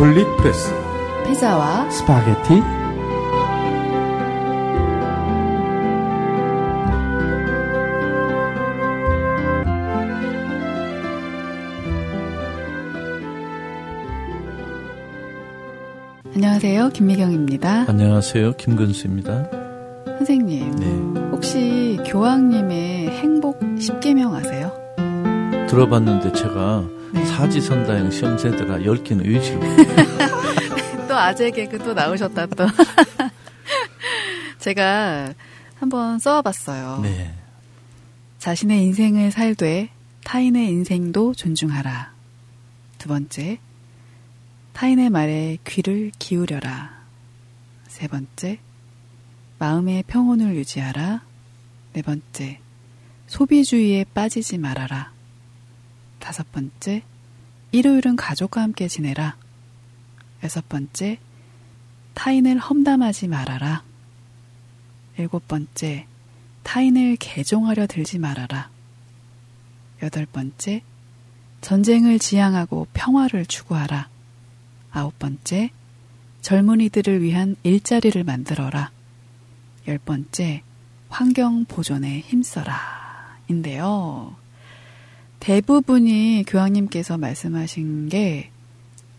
가톨릭 프레스 피자와 스파게티 안녕하세요. 김미경입니다. 안녕하세요. 김근수입니다. 선생님, 네. 혹시 교황님의 행복 10계명 아세요? 들어봤는데 제가 네. 사지선다형 시험 세대라 10개는 의지로. 또 아재 개그 또 나오셨다 또. 제가 한번 써와봤어요. 네. 자신의 인생을 살되 타인의 인생도 존중하라. 두 번째, 타인의 말에 귀를 기울여라. 세 번째, 마음의 평온을 유지하라. 네 번째, 소비주의에 빠지지 말아라. 다섯 번째, 일요일은 가족과 함께 지내라. 여섯 번째, 타인을 험담하지 말아라. 일곱 번째, 타인을 개종하려 들지 말아라. 여덟 번째, 전쟁을 지향하고 평화를 추구하라. 아홉 번째, 젊은이들을 위한 일자리를 만들어라. 열 번째, 환경 보존에 힘써라. 인데요. 대부분이 교황님께서 말씀하신 게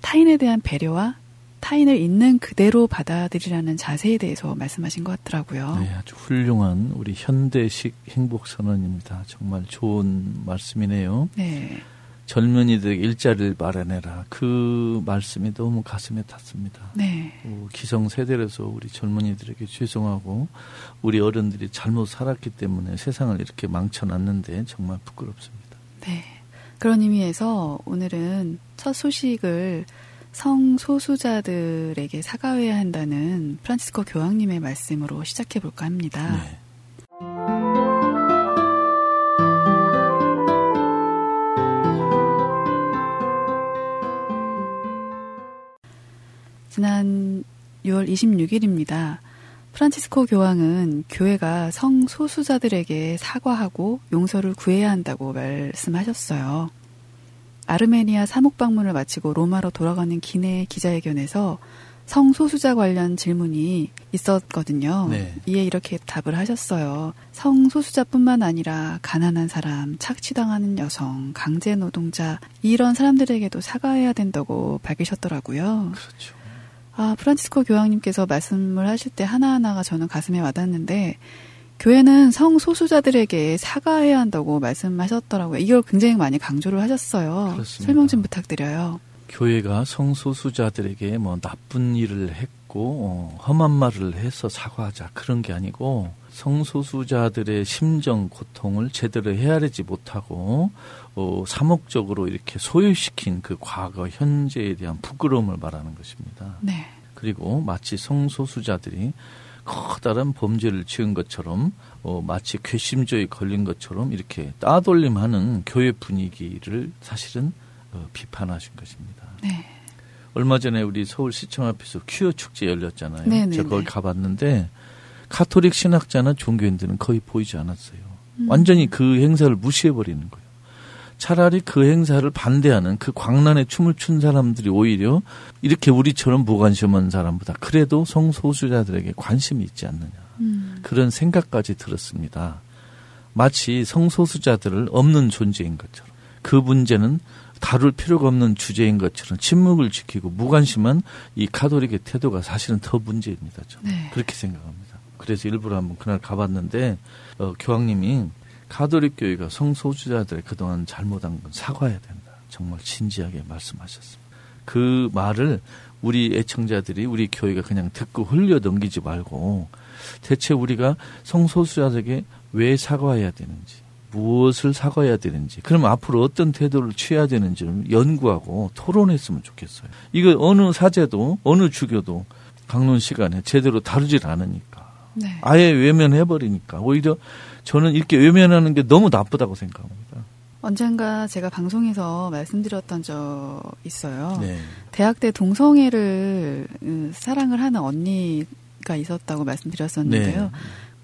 타인에 대한 배려와 타인을 있는 그대로 받아들이라는 자세에 대해서 말씀하신 것 같더라고요. 네, 아주 훌륭한 우리 현대식 행복 선언입니다. 정말 좋은 말씀이네요. 네. 젊은이들 일자리를 마련해라. 그 말씀이 너무 가슴에 닿습니다. 네. 어, 기성 세대로서 우리 젊은이들에게 죄송하고 우리 어른들이 잘못 살았기 때문에 세상을 이렇게 망쳐놨는데 정말 부끄럽습니다. 네. 그런 의미에서 오늘은 첫 소식을 성소수자들에게 사과해야 한다는 프란치스코 교황님의 말씀으로 시작해 볼까 합니다. 네. 지난 6월 26일입니다. 프란치스코 교황은 교회가 성소수자들에게 사과하고 용서를 구해야 한다고 말씀하셨어요. 아르메니아 사목 방문을 마치고 로마로 돌아가는 기내 기자회견에서 성소수자 관련 질문이 있었거든요. 네. 이에 이렇게 답을 하셨어요. 성소수자뿐만 아니라 가난한 사람, 착취당하는 여성, 강제 노동자 이런 사람들에게도 사과해야 된다고 밝히셨더라고요. 그렇죠. 아, 프란치스코 교황님께서 말씀을 하실 때 하나하나가 저는 가슴에 와닿는데, 교회는 성소수자들에게 사과해야 한다고 말씀하셨더라고요. 이걸 굉장히 많이 강조를 하셨어요. 그렇습니다. 설명 좀 부탁드려요. 교회가 성소수자들에게 뭐 나쁜 일을 했고 어, 험한 말을 해서 사과하자 그런 게 아니고 성소수자들의 심정 고통을 제대로 헤아리지 못하고 어, 사목적으로 이렇게 소유시킨 그 과거 현재에 대한 부끄러움을 말하는 것입니다. 네. 그리고 마치 성소수자들이 커다란 범죄를 지은 것처럼 어, 마치 괘씸죄에 걸린 것처럼 이렇게 따돌림하는 교회 분위기를 사실은 어, 비판하신 것입니다. 네. 얼마 전에 우리 서울시청 앞에서 퀴어 축제 열렸잖아요. 네네네. 제가 거기 가봤는데 카톨릭 신학자나 종교인들은 거의 보이지 않았어요. 음. 완전히 그 행사를 무시해버리는 거예요. 차라리 그 행사를 반대하는 그 광란에 춤을 춘 사람들이 오히려 이렇게 우리처럼 무관심한 사람보다 그래도 성소수자들에게 관심이 있지 않느냐. 음. 그런 생각까지 들었습니다. 마치 성소수자들을 없는 존재인 것처럼 그 문제는 다룰 필요가 없는 주제인 것처럼 침묵을 지키고 무관심한 이 카톨릭의 태도가 사실은 더 문제입니다. 저는 네. 그렇게 생각합니다. 그래서 일부러 한번 그날 가봤는데 어, 교황님이 카톨릭 교회가 성소수자들의 그동안 잘못한 건 사과해야 된다. 정말 진지하게 말씀하셨습니다. 그 말을 우리 애청자들이 우리 교회가 그냥 듣고 흘려 넘기지 말고 대체 우리가 성소수자들에게 왜 사과해야 되는지 무엇을 사과해야 되는지 그럼 앞으로 어떤 태도를 취해야 되는지를 연구하고 토론했으면 좋겠어요. 이거 어느 사제도 어느 주교도 강론 시간에 제대로 다루질 않으니까 네. 아예 외면해버리니까 오히려 저는 이렇게 외면하는 게 너무 나쁘다고 생각합니다. 언젠가 제가 방송에서 말씀드렸던 적 있어요. 네. 대학 때 동성애를 음, 사랑을 하는 언니가 있었다고 말씀드렸었는데요. 네.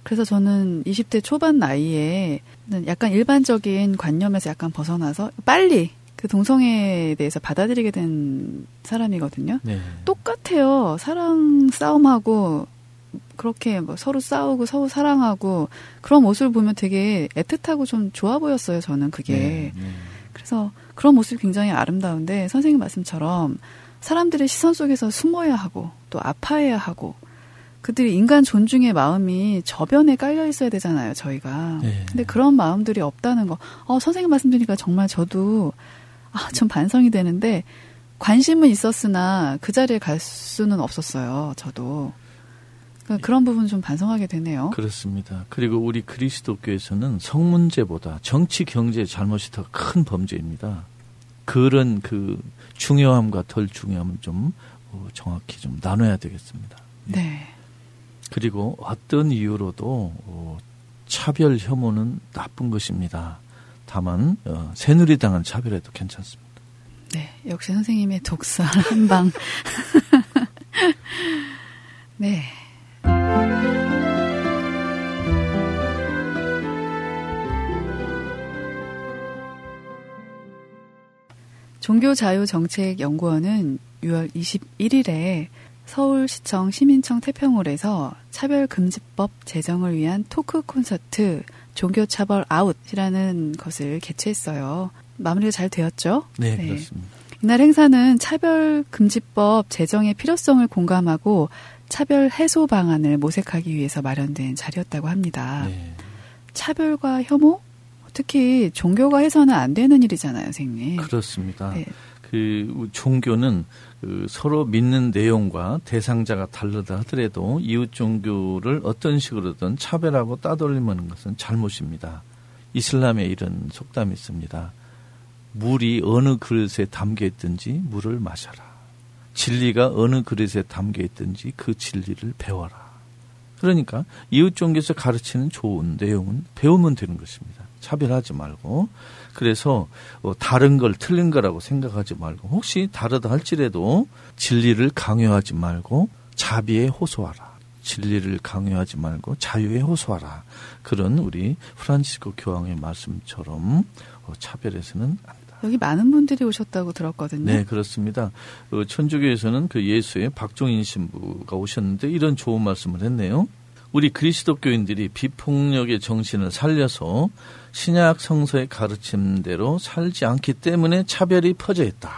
그래서 저는 20대 초반 나이에 약간 일반적인 관념에서 약간 벗어나서 빨리 그 동성애에 대해서 받아들이게 된 사람이거든요. 네. 똑같아요. 사랑 싸움하고 그렇게 뭐 서로 싸우고 서로 사랑하고 그런 모습을 보면 되게 애틋하고 좀 좋아 보였어요. 저는 그게. 네, 네. 그래서 그런 모습이 굉장히 아름다운데 선생님 말씀처럼 사람들의 시선 속에서 숨어야 하고 또 아파해야 하고 그들이 인간 존중의 마음이 저변에 깔려 있어야 되잖아요, 저희가. 네. 근데 그런 마음들이 없다는 거. 어, 선생님 말씀 드리니까 정말 저도 아, 좀 반성이 되는데 관심은 있었으나 그 자리에 갈 수는 없었어요, 저도. 그러니까 그런 부분 좀 반성하게 되네요. 그렇습니다. 그리고 우리 그리스도교에서는 성 문제보다 정치 경제 잘못이 더 큰 범죄입니다. 그런 그 중요함과 덜 중요함은 좀 어, 정확히 좀 나눠야 되겠습니다. 네. 그리고 어떤 이유로도 어, 차별 혐오는 나쁜 것입니다. 다만 어, 새누리당은 차별해도 괜찮습니다. 네, 역시 선생님의 독설 한 방. 네. 종교자유정책연구원은 6월 21일에 서울시청 시민청 태평홀에서 차별금지법 제정을 위한 토크 콘서트 종교차별 아웃이라는 것을 개최했어요. 마무리가 잘 되었죠? 네, 네. 그렇습니다. 이날 행사는 차별금지법 제정의 필요성을 공감하고 차별 해소 방안을 모색하기 위해서 마련된 자리였다고 합니다. 네. 차별과 혐오? 특히 종교가 해서는 안 되는 일이잖아요, 선생님. 그렇습니다. 네. 그 종교는 그 서로 믿는 내용과 대상자가 다르다 하더라도 이웃 종교를 어떤 식으로든 차별하고 따돌림하는 것은 잘못입니다. 이슬람에 이런 속담이 있습니다. 물이 어느 그릇에 담겨 있든지 물을 마셔라. 진리가 어느 그릇에 담겨 있든지 그 진리를 배워라. 그러니까 이웃 종교에서 가르치는 좋은 내용은 배우면 되는 것입니다. 차별하지 말고 그래서 어, 다른 걸 틀린 거라고 생각하지 말고 혹시 다르다 할지라도 진리를 강요하지 말고 자비에 호소하라. 진리를 강요하지 말고 자유에 호소하라. 그런 우리 프란치스코 교황의 말씀처럼 어, 차별해서는 안 여기 많은 분들이 오셨다고 들었거든요. 네, 그렇습니다. 어, 천주교에서는 그 예수의 박종인 신부가 오셨는데 이런 좋은 말씀을 했네요. 우리 그리스도교인들이 비폭력의 정신을 살려서 신약 성서의 가르침대로 살지 않기 때문에 차별이 퍼져 있다.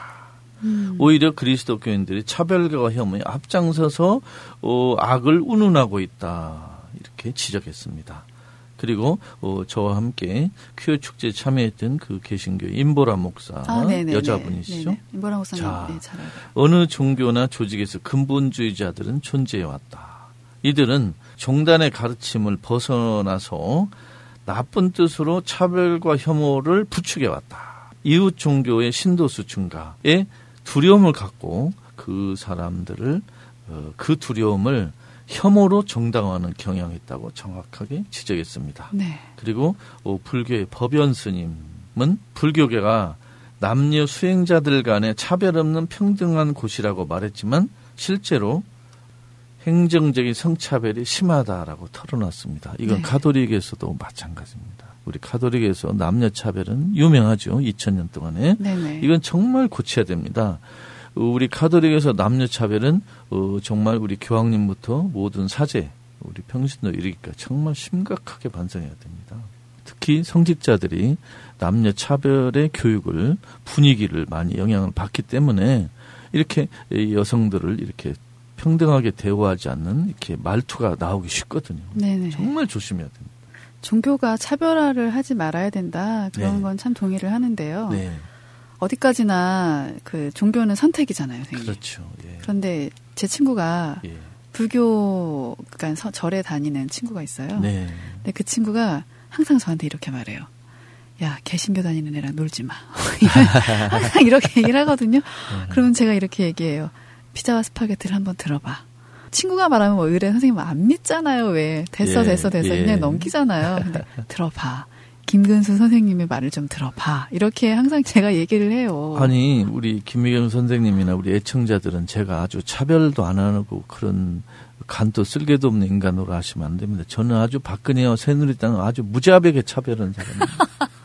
음. 오히려 그리스도교인들이 차별과 혐오에 앞장서서 어, 악을 운운하고 있다. 이렇게 지적했습니다. 그리고 어, 저와 함께 퀴어 축제에 참여했던 그 개신교 임보라 목사 아, 여자분이시죠. 네네. 임보라 목사님 자, 네, 어느 종교나 조직에서 근본주의자들은 존재해 왔다. 이들은 종단의 가르침을 벗어나서 나쁜 뜻으로 차별과 혐오를 부추겨 왔다. 이웃 종교의 신도수 증가에 두려움을 갖고 그 사람들을 어, 그 두려움을 혐오로 정당화하는 경향이 있다고 정확하게 지적했습니다. 네. 그리고 어, 불교의 법연 스님은 불교계가 남녀 수행자들 간의 차별 없는 평등한 곳이라고 말했지만 실제로 행정적인 성차별이 심하다라고 털어놨습니다. 이건 네. 카톨릭에서도 마찬가지입니다. 우리 카톨릭에서 남녀 차별은 유명하죠. 2000년 동안에. 네네. 이건 정말 고쳐야 됩니다. 우리 카톨릭에서 남녀 차별은 어, 정말 우리 교황님부터 모든 사제, 우리 평신도 이르기까 정말 심각하게 반성해야 됩니다. 특히 성직자들이 남녀 차별의 교육을 분위기를 많이 영향을 받기 때문에 이렇게 여성들을 이렇게 평등하게 대우하지 않는 이렇게 말투가 나오기 쉽거든요. 네네. 정말 조심해야 됩니다. 종교가 차별화를 하지 말아야 된다. 그런 네. 건참 동의를 하는데요. 네. 어디까지나 그 종교는 선택이잖아요, 선생님. 그렇죠. 예. 그런데 제 친구가 예. 불교 그러니까 절에 다니는 친구가 있어요. 네. 근데 그 친구가 항상 저한테 이렇게 말해요. 야, 개신교 다니는 애랑 놀지 마. 항상 이렇게 얘기를 하거든요. 네. 그러면 제가 이렇게 얘기해요. 피자와 스파게티를 한번 들어봐. 친구가 말하면 뭐 의뢰 선생님 안 믿잖아요. 왜 됐어 예, 됐어 됐어 예. 그냥 넘기잖아요. 근데 들어봐. 김근수 선생님의 말을 좀 들어봐. 이렇게 항상 제가 얘기를 해요. 아니, 우리 김미경 선생님이나 우리 애청자들은 제가 아주 차별도 안 하고 그런 간도 쓸개도 없는 인간으로 하시면 안 됩니다. 저는 아주 박근혜와 새누리당은 아주 무자백에 차별한 사람입니다.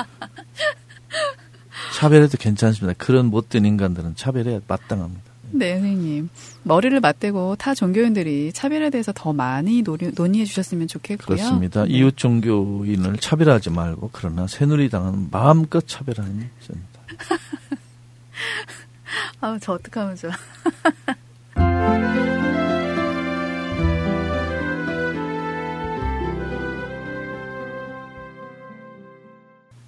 차별해도 괜찮습니다. 그런 못된 인간들은 차별해야 마땅합니다. 네, 선생님. 머리를 맞대고 타 종교인들이 차별에 대해서 더 많이 논의, 논의해 주셨으면 좋겠고요. 그렇습니다. 네. 이웃 종교인을 차별하지 말고 그러나 새누리당은 마음껏 차별하는 것입니다. 아, 저 어떡하면 좋아.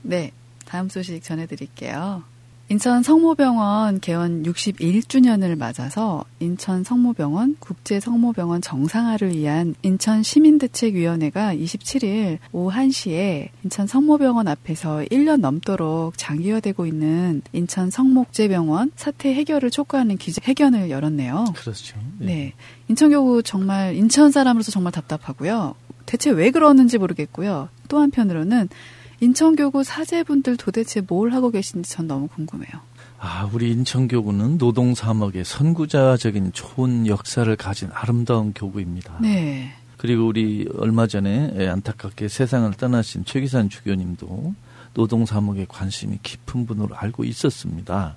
네, 다음 소식 전해드릴게요. 인천 성모병원 개원 61주년을 맞아서 인천 성모병원 국제 성모병원 정상화를 위한 인천 시민대책위원회가 27일 오후 1시에 인천 성모병원 앞에서 1년 넘도록 장기화되고 있는 인천 성목제병원 사태 해결을 촉구하는 기자 회견을 열었네요. 그렇죠. 네. 네. 인천교구 정말 인천 사람으로서 정말 답답하고요. 대체 왜 그러는지 모르겠고요. 또 한편으로는 인천교구 사제분들 도대체 뭘 하고 계신지 전 너무 궁금해요. 아, 우리 인천교구는 노동사목의 선구자적인 좋은 역사를 가진 아름다운 교구입니다. 네. 그리고 우리 얼마 전에 안타깝게 세상을 떠나신 최기산 주교님도 노동 사목에 관심이 깊은 분으로 알고 있었습니다.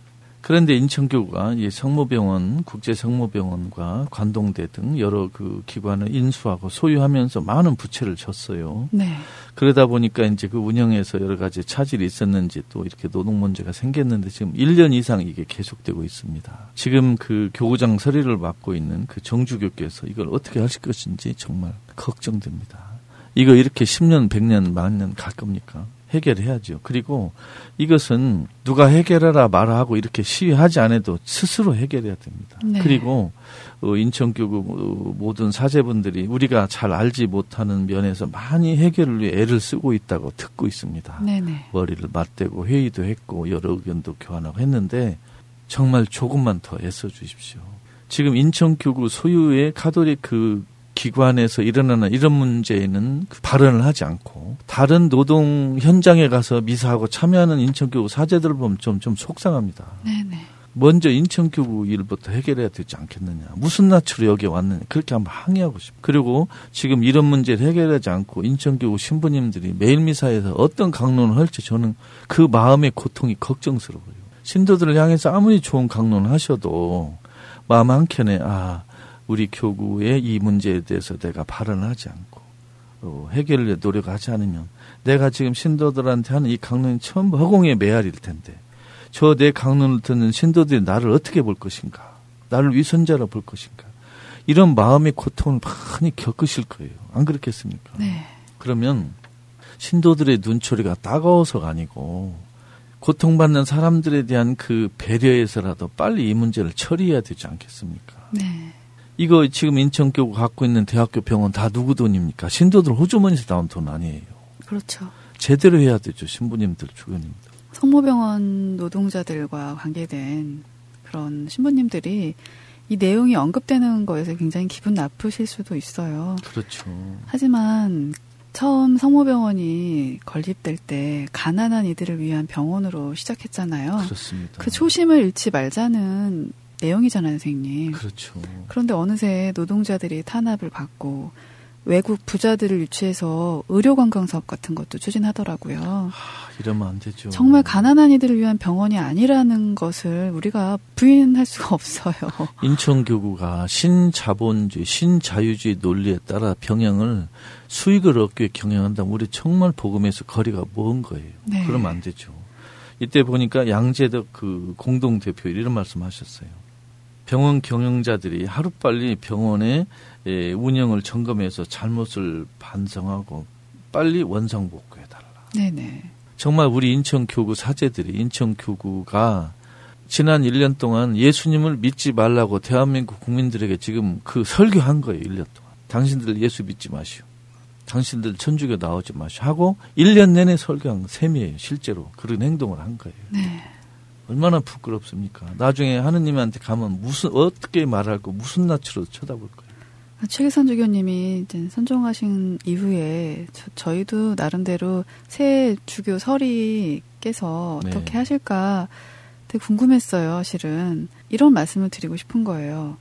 그런데 인천교구가 이 성모병원, 국제성모병원과 관동대 등 여러 그 기관을 인수하고 소유하면서 많은 부채를 졌어요. 네. 그러다 보니까 이제 그 운영에서 여러 가지 차질이 있었는지 또 이렇게 노동 문제가 생겼는데 지금 1년 이상 이게 계속되고 있습니다. 지금 그 교구장 서리를 맡고 있는 그 정주교께서 이걸 어떻게 하실 것인지 정말 걱정됩니다. 이거 이렇게 10년, 100년, 만 년 갈 겁니까? 해결해야죠. 그리고 이것은 누가 해결하라 말하고 이렇게 시위하지 않아도 스스로 해결해야 됩니다. 네. 그리고 어, 인천교구 어, 모든 사제분들이 우리가 잘 알지 못하는 면에서 많이 해결을 위해 애를 쓰고 있다고 듣고 있습니다. 네네. 머리를 맞대고 회의도 했고 여러 의견도 교환하고 했는데 정말 조금만 더 애써 주십시오. 지금 인천교구 소유의 카톨릭 그 기관에서 일어나는 이런 문제에는 그 발언을 하지 않고 다른 노동 현장에 가서 미사하고 참여하는 인천교구 사제들을 보면 좀, 좀 속상합니다. 네네. 먼저 인천교구 일부터 해결해야 되지 않겠느냐. 무슨 낯으로 여기 왔느냐. 그렇게 한번 항의하고 싶어요. 그리고 지금 이런 문제를 해결하지 않고 인천교구 신부님들이 매일 미사에서 어떤 강론을 할지 저는 그 마음의 고통이 걱정스러워요. 신도들을 향해서 아무리 좋은 강론을 하셔도 마음 한켠에 아 우리 교구의 이 문제에 대해서 내가 발언하지 않고 어, 해결을 노력하지 않으면 내가 지금 신도들한테 하는 이 강론이 전부 허공의 메아리일 텐데 저 내 강론을 듣는 신도들이 나를 어떻게 볼 것인가 나를 위선자로 볼 것인가 이런 마음의 고통을 많이 겪으실 거예요 안 그렇겠습니까? 네. 그러면 신도들의 눈초리가 따가워서가 아니고 고통받는 사람들에 대한 그 배려에서라도 빨리 이 문제를 처리해야 되지 않겠습니까? 네. 이거 지금 인천교구 갖고 있는 대학교 병원 다 누구 돈입니까? 신도들 호주머니에서 나온 돈 아니에요. 그렇죠. 제대로 해야 되죠. 신부님들, 주교님들. 성모병원 노동자들과 관계된 그런 신부님들이 이 내용이 언급되는 거에서 굉장히 기분 나쁘실 수도 있어요. 그렇죠. 하지만 처음 성모병원이 건립될 때 가난한 이들을 위한 병원으로 시작했잖아요. 그렇습니다. 그 초심을 잃지 말자는 내용이잖아요, 선생님. 그렇죠. 그런데 어느새 노동자들이 탄압을 받고 외국 부자들을 유치해서 의료 관광 사업 같은 것도 추진하더라고요. 하, 이러면 안 되죠. 정말 가난한 이들을 위한 병원이 아니라는 것을 우리가 부인할 수가 없어요. 인천 교구가 신자본주의, 신자유주의 논리에 따라 병영을 수익을 얻기 위해 경영한다면 우리 정말 복음에서 거리가 먼 거예요. 네. 그러면 안 되죠. 이때 보니까 양재덕 그 공동 대표 이런 말씀 하셨어요. 병원 경영자들이 하루빨리 병원의 예, 운영을 점검해서 잘못을 반성하고 빨리 원상복구해 달라. 네네. 정말 우리 인천 교구 사제들이 인천 교구가 지난 1년 동안 예수님을 믿지 말라고 대한민국 국민들에게 지금 그 설교한 거예요, 1년 동안. 당신들 예수 믿지 마시오. 당신들 천주교 나오지 마시오. 하고 1년 내내 설교한 셈이에요, 실제로. 그런 행동을 한 거예요. 네. 얼마나 부끄럽습니까? 나중에 하느님한테 가면 무슨, 어떻게 말할고 무슨 낯으로 쳐다볼 거예요. 최기선 주교님이 이제 선종하신 이후에 저, 희도 나름대로 새 주교 설이 께서 네. 어떻게 하실까 되게 궁금했어요, 실은. 이런 말씀을 드리고 싶은 거예요.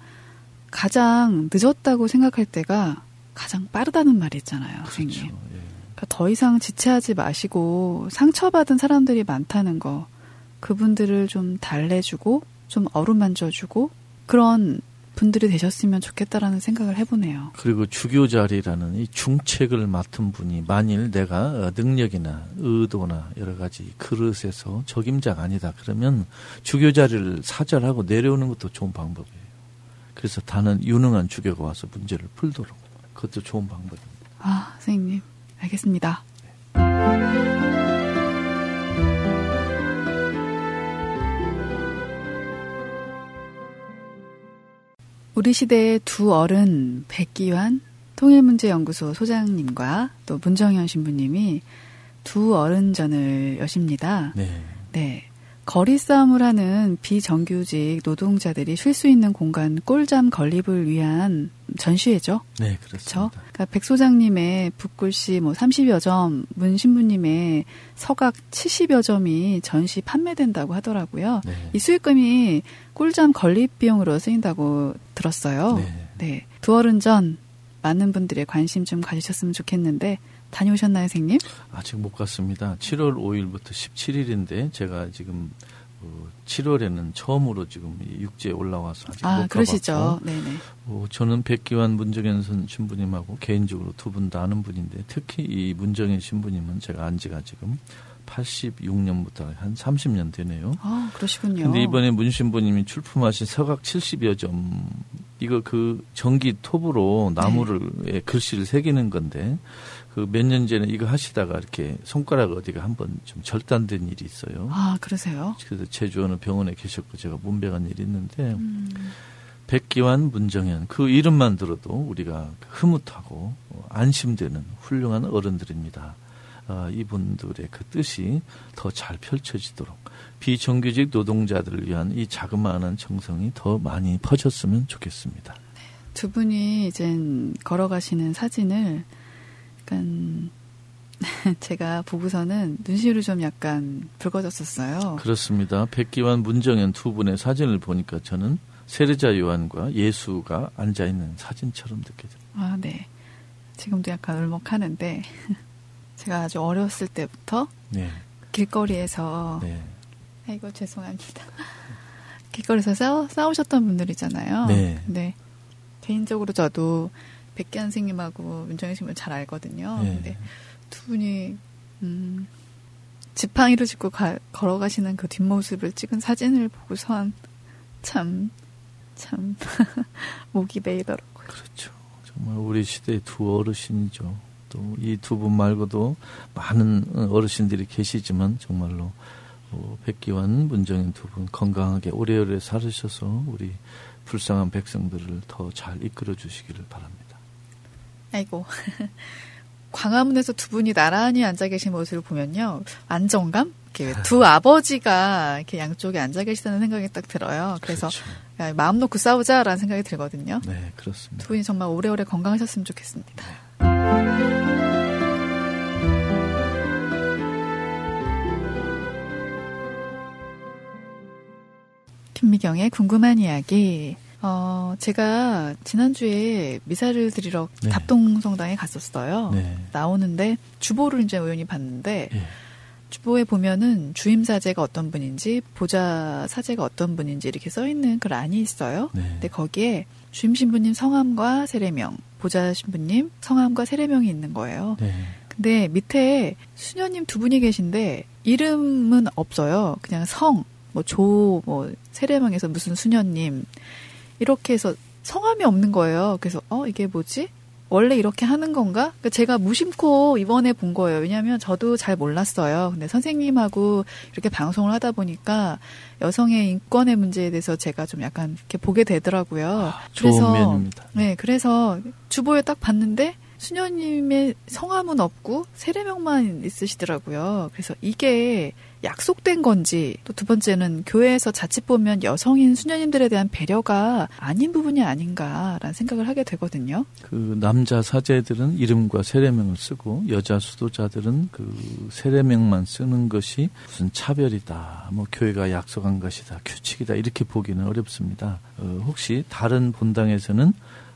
가장 늦었다고 생각할 때가 가장 빠르다는 말이 있잖아요, 선생님. 그렇죠. 예. 그러니까 더 이상 지체하지 마시고 상처받은 사람들이 많다는 거 그분들을 좀 달래주고 좀 어루만져주고 그런 분들이 되셨으면 좋겠다라는 생각을 해보네요. 그리고 주교 자리라는 이 중책을 맡은 분이 만일 내가 능력이나 의도나 여러 가지 그릇에서 적임자가 아니다 그러면 주교 자리를 사절하고 내려오는 것도 좋은 방법이에요. 그래서 다른 유능한 주교가 와서 문제를 풀도록 그것도 좋은 방법입니다. 아, 선생님 알겠습니다. 우리 시대의 두 어른 백기환 통일문제연구소 소장님과 또 문정현 신부님이 두 어른전을 여십니다. 네. 네. 거리 싸움을 하는 비정규직 노동자들이 쉴 수 있는 공간 꿀잠 건립을 위한 전시회죠. 네, 그렇죠. 그러니까 백 소장님의 북글씨 뭐 30여 점, 문 신부님의 서각 70여 점이 전시 판매된다고 하더라고요. 네. 이 수익금이 꿀잠 건립 비용으로 쓰인다고 들었어요. 네. 네. 두 어른 전 많은 분들의 관심 좀 가지셨으면 좋겠는데 다녀오셨나요, 선생님? 아직 못 갔습니다. 7월 5일부터 17일인데 제가 지금 어, 7월에는 처음으로 지금 이 육지에 올라와서 아직 아, 못 그러시죠. 네네. 어, 저는 백기환 문정현 선 신부님하고 개인적으로 두 분 다 아는 분인데 특히 이 문정현 신부님은 제가 안 지가 지금 86년부터 한 30년 되네요. 아, 그러시군요. 근데 이번에 문 신부님이 출품하신 서각 70여 점 이거 그 전기 톱으로 나무를 네. 에 글씨를 새기는 건데 그 몇 년 전에 이거 하시다가 이렇게 손가락 어디가 한번 좀 절단된 일이 있어요. 아, 그러세요? 그래서 제주 어느 병원에 계셨고 제가 문백한 일이 있는데 음, 백기환 문정현 그 이름만 들어도 우리가 흐뭇하고 어, 안심되는 훌륭한 어른들입니다. 아, 이분들의 그 뜻이 더 잘 펼쳐지도록 비정규직 노동자들을 위한 이 자그마한 정성이 더 많이 퍼졌으면 좋겠습니다. 두 분이 이젠 걸어가시는 사진을 제가 보고서는 눈시울이 좀 약간 붉어졌었어요. 그렇습니다. 백기환 문정현 두 분의 사진을 보니까 저는 세례자 요한과 예수가 앉아 있는 사진처럼 느껴져요. 아, 네. 지금도 약간 울먹하는데 제가 아주 어렸을 때부터 네, 길거리에서 네, 아이고 죄송합니다. 길거리에서 싸우, 싸우셨던 분들이잖아요. 네. 근데 개인적으로 저도 백기환 선생님하고 윤정희 선생님을 잘 알거든요. 네. 근데 두 분이 음, 지팡이를 짚고 가- 걸어가시는 그 뒷모습을 찍은 사진을 보고선 참, 참, 목이 메이더라고요. 그렇죠. 정말 우리 시대의 두 어르신이죠. 또 이 두 분 말고도 많은 어르신들이 계시지만 정말로 어, 백기환, 문정현 두분 건강하게 오래오래 살으셔서 우리 불쌍한 백성들을 더 잘 이끌어 주시기를 바랍니다. 아이고. 광화문에서 두 분이 나란히 앉아 계신 모습을 보면요. 안정감? 이렇게 두 아버지가 이렇게 양쪽에 앉아 계시다는 생각이 딱 들어요. 그래서 그렇죠. 야, 마음 놓고 싸우자라는 생각이 들거든요. 네, 그렇습니다. 두 분이 정말 오래오래 건강하셨으면 좋겠습니다. 김미경의 궁금한 이야기. 어, 제가 지난주에 미사를 드리러 네. 답동성당에 갔었어요. 네. 나오는데 주보를 이제 우연히 봤는데 예. 주보에 보면은 주임 사제가 어떤 분인지 보좌 사제가 어떤 분인지 이렇게 써 있는 그 란이 있어요. 네. 근데 거기에 주임 신부님 성함과 세례명, 보좌 신부님 성함과 세례명이 있는 거예요. 네. 근데 밑에 수녀님 두 분이 계신데 이름은 없어요. 그냥 성, 뭐 조, 뭐 세례명에서 무슨 수녀님 이렇게 해서 성함이 없는 거예요. 그래서 어 이게 뭐지? 원래 이렇게 하는 건가? 그러니까 제가 무심코 이번에 본 거예요. 왜냐하면 저도 잘 몰랐어요. 근데 선생님하고 이렇게 방송을 하다 보니까 여성의 인권의 문제에 대해서 제가 좀 약간 이렇게 보게 되더라고요. 아, 좋은 면입니다. 네, 그래서 주보에 딱 봤는데 수녀님의 성함은 없고 세례명만 있으시더라고요. 그래서 이게 약속된 건지 또 두 번째는 교회에서 자칫 보면 여성인 수녀님들에 대한 배려가 아닌 부분이 아닌가라는 생각을 하게 되거든요. 그 남자 사제들은 이름과 세례명을 쓰고 여자 수도자들은 그 세례명만 쓰는 것이 무슨 차별이다, 뭐 교회가 약속한 것이다, 규칙이다 이렇게 보기는 어렵습니다. 어, 혹시 다른 본당에서는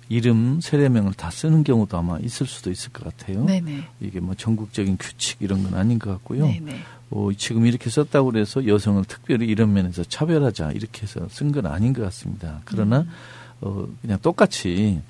이름 세례명을 다 쓰는 경우도 아마 있을 수도 있을 것 같아요. 네네. 이게 뭐 전국적인 규칙 이런 건 아닌 것 같고요. 네네. 어, 지금 이렇게 썼다고 그래서 여성을 특별히 이런 면에서 차별하자 이렇게 해서 쓴 건 아닌 것 같습니다. 그러나 음. 어, 그냥 똑같이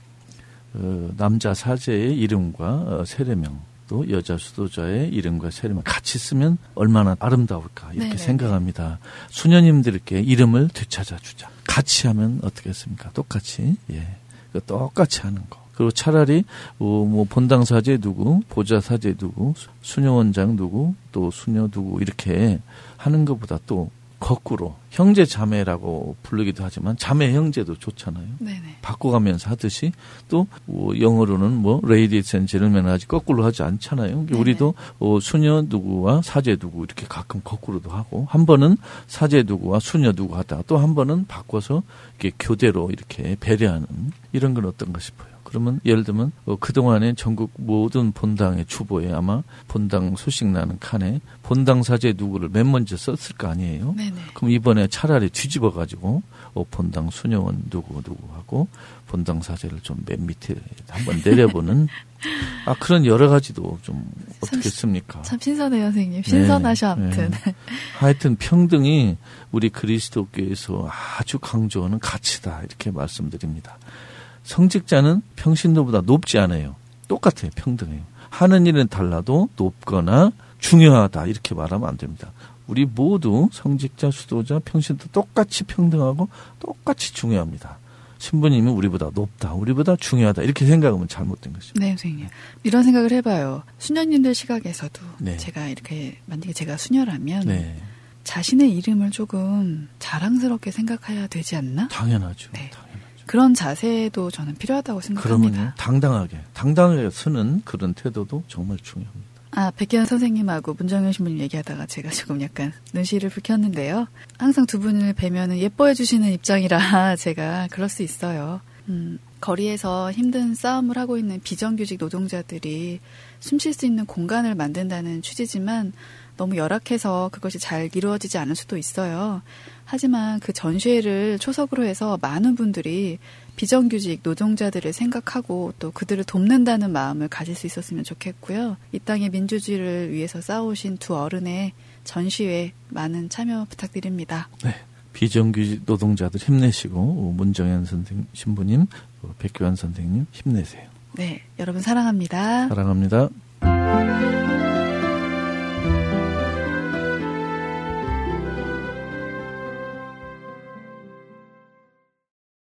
어, 남자 사제의 이름과 어, 세례명 또 여자 수도자의 이름과 세례명 같이 쓰면 얼마나 아름다울까 이렇게 네네네. 생각합니다. 수녀님들께 이름을 되찾아 주자. 같이 하면 어떻겠습니까? 똑같이 예, 그 똑같이 하는 거. 그리고 차라리 어, 뭐 본당 사제 누구, 보좌 사제 누구, 수- 수녀 원장 누구, 또 수녀 누구 이렇게 하는 것보다 또 거꾸로 형제 자매라고 부르기도 하지만 자매 형제도 좋잖아요. 네네. 바꿔가면서 하듯이 또 어, 영어로는 뭐 ladies and gentlemen 하지 거꾸로 하지 않잖아요. 그러니까 네네. 우리도 어, 수녀 누구와 사제 누구 이렇게 가끔 거꾸로도 하고 한 번은 사제 누구와 수녀 누구 하다가 또 한 번은 바꿔서 이렇게 교대로 이렇게 배려하는 이런 건 어떤가 싶어요. 그러면 예를 들면 어, 그동안에 전국 모든 본당의 주보에 아마 본당 소식 나는 칸에 본당 사제 누구를 맨 먼저 썼을 거 아니에요. 네네. 그럼 이번에 차라리 뒤집어 가지고 어, 본당 수녀원 누구 누구 하고 본당 사제를 좀 맨 밑에 한번 내려보는 아 그런 여러 가지도 좀 어떻겠습니까? 참 신선해요, 선생님. 신선하셔, 네, 아무튼. 네. 하여튼 평등이 우리 그리스도교에서 아주 강조하는 가치다 이렇게 말씀드립니다. 성직자는 평신도보다 높지 않아요. 똑같아요. 평등해요. 하는 일은 달라도 높거나 중요하다 이렇게 말하면 안 됩니다. 우리 모두 성직자, 수도자, 평신도 똑같이 평등하고 똑같이 중요합니다. 신부님이 우리보다 높다, 우리보다 중요하다 이렇게 생각하면 잘못된 것입니다. 네, 선생님. 이런 생각을 해봐요. 수녀님들 시각에서도 네. 제가 이렇게 만약에 제가 수녀라면 네, 자신의 이름을 조금 자랑스럽게 생각해야 되지 않나? 당연하죠. 네. 당연하죠. 그런 자세도 저는 필요하다고 생각합니다. 그러면요, 당당하게, 당당하게 쓰는 그런 태도도 정말 중요합니다. 아, 백기현 선생님하고 문정현 신부님 얘기하다가 제가 조금 약간 눈시를 붉혔는데요. 항상 두 분을 뵈면 예뻐해 주시는 입장이라 제가 그럴 수 있어요. 음, 거리에서 힘든 싸움을 하고 있는 비정규직 노동자들이 숨 쉴 수 있는 공간을 만든다는 취지지만 너무 열악해서 그것이 잘 이루어지지 않을 수도 있어요. 하지만 그 전시회를 초석으로 해서 많은 분들이 비정규직 노동자들을 생각하고 또 그들을 돕는다는 마음을 가질 수 있었으면 좋겠고요. 이 땅의 민주주의를 위해서 싸우신 두 어른의 전시회 많은 참여 부탁드립니다. 네. 비정규직 노동자들 힘내시고 어, 문정현 선생 신부님, 어, 백교환 선생님 힘내세요. 네, 여러분 사랑합니다. 사랑합니다.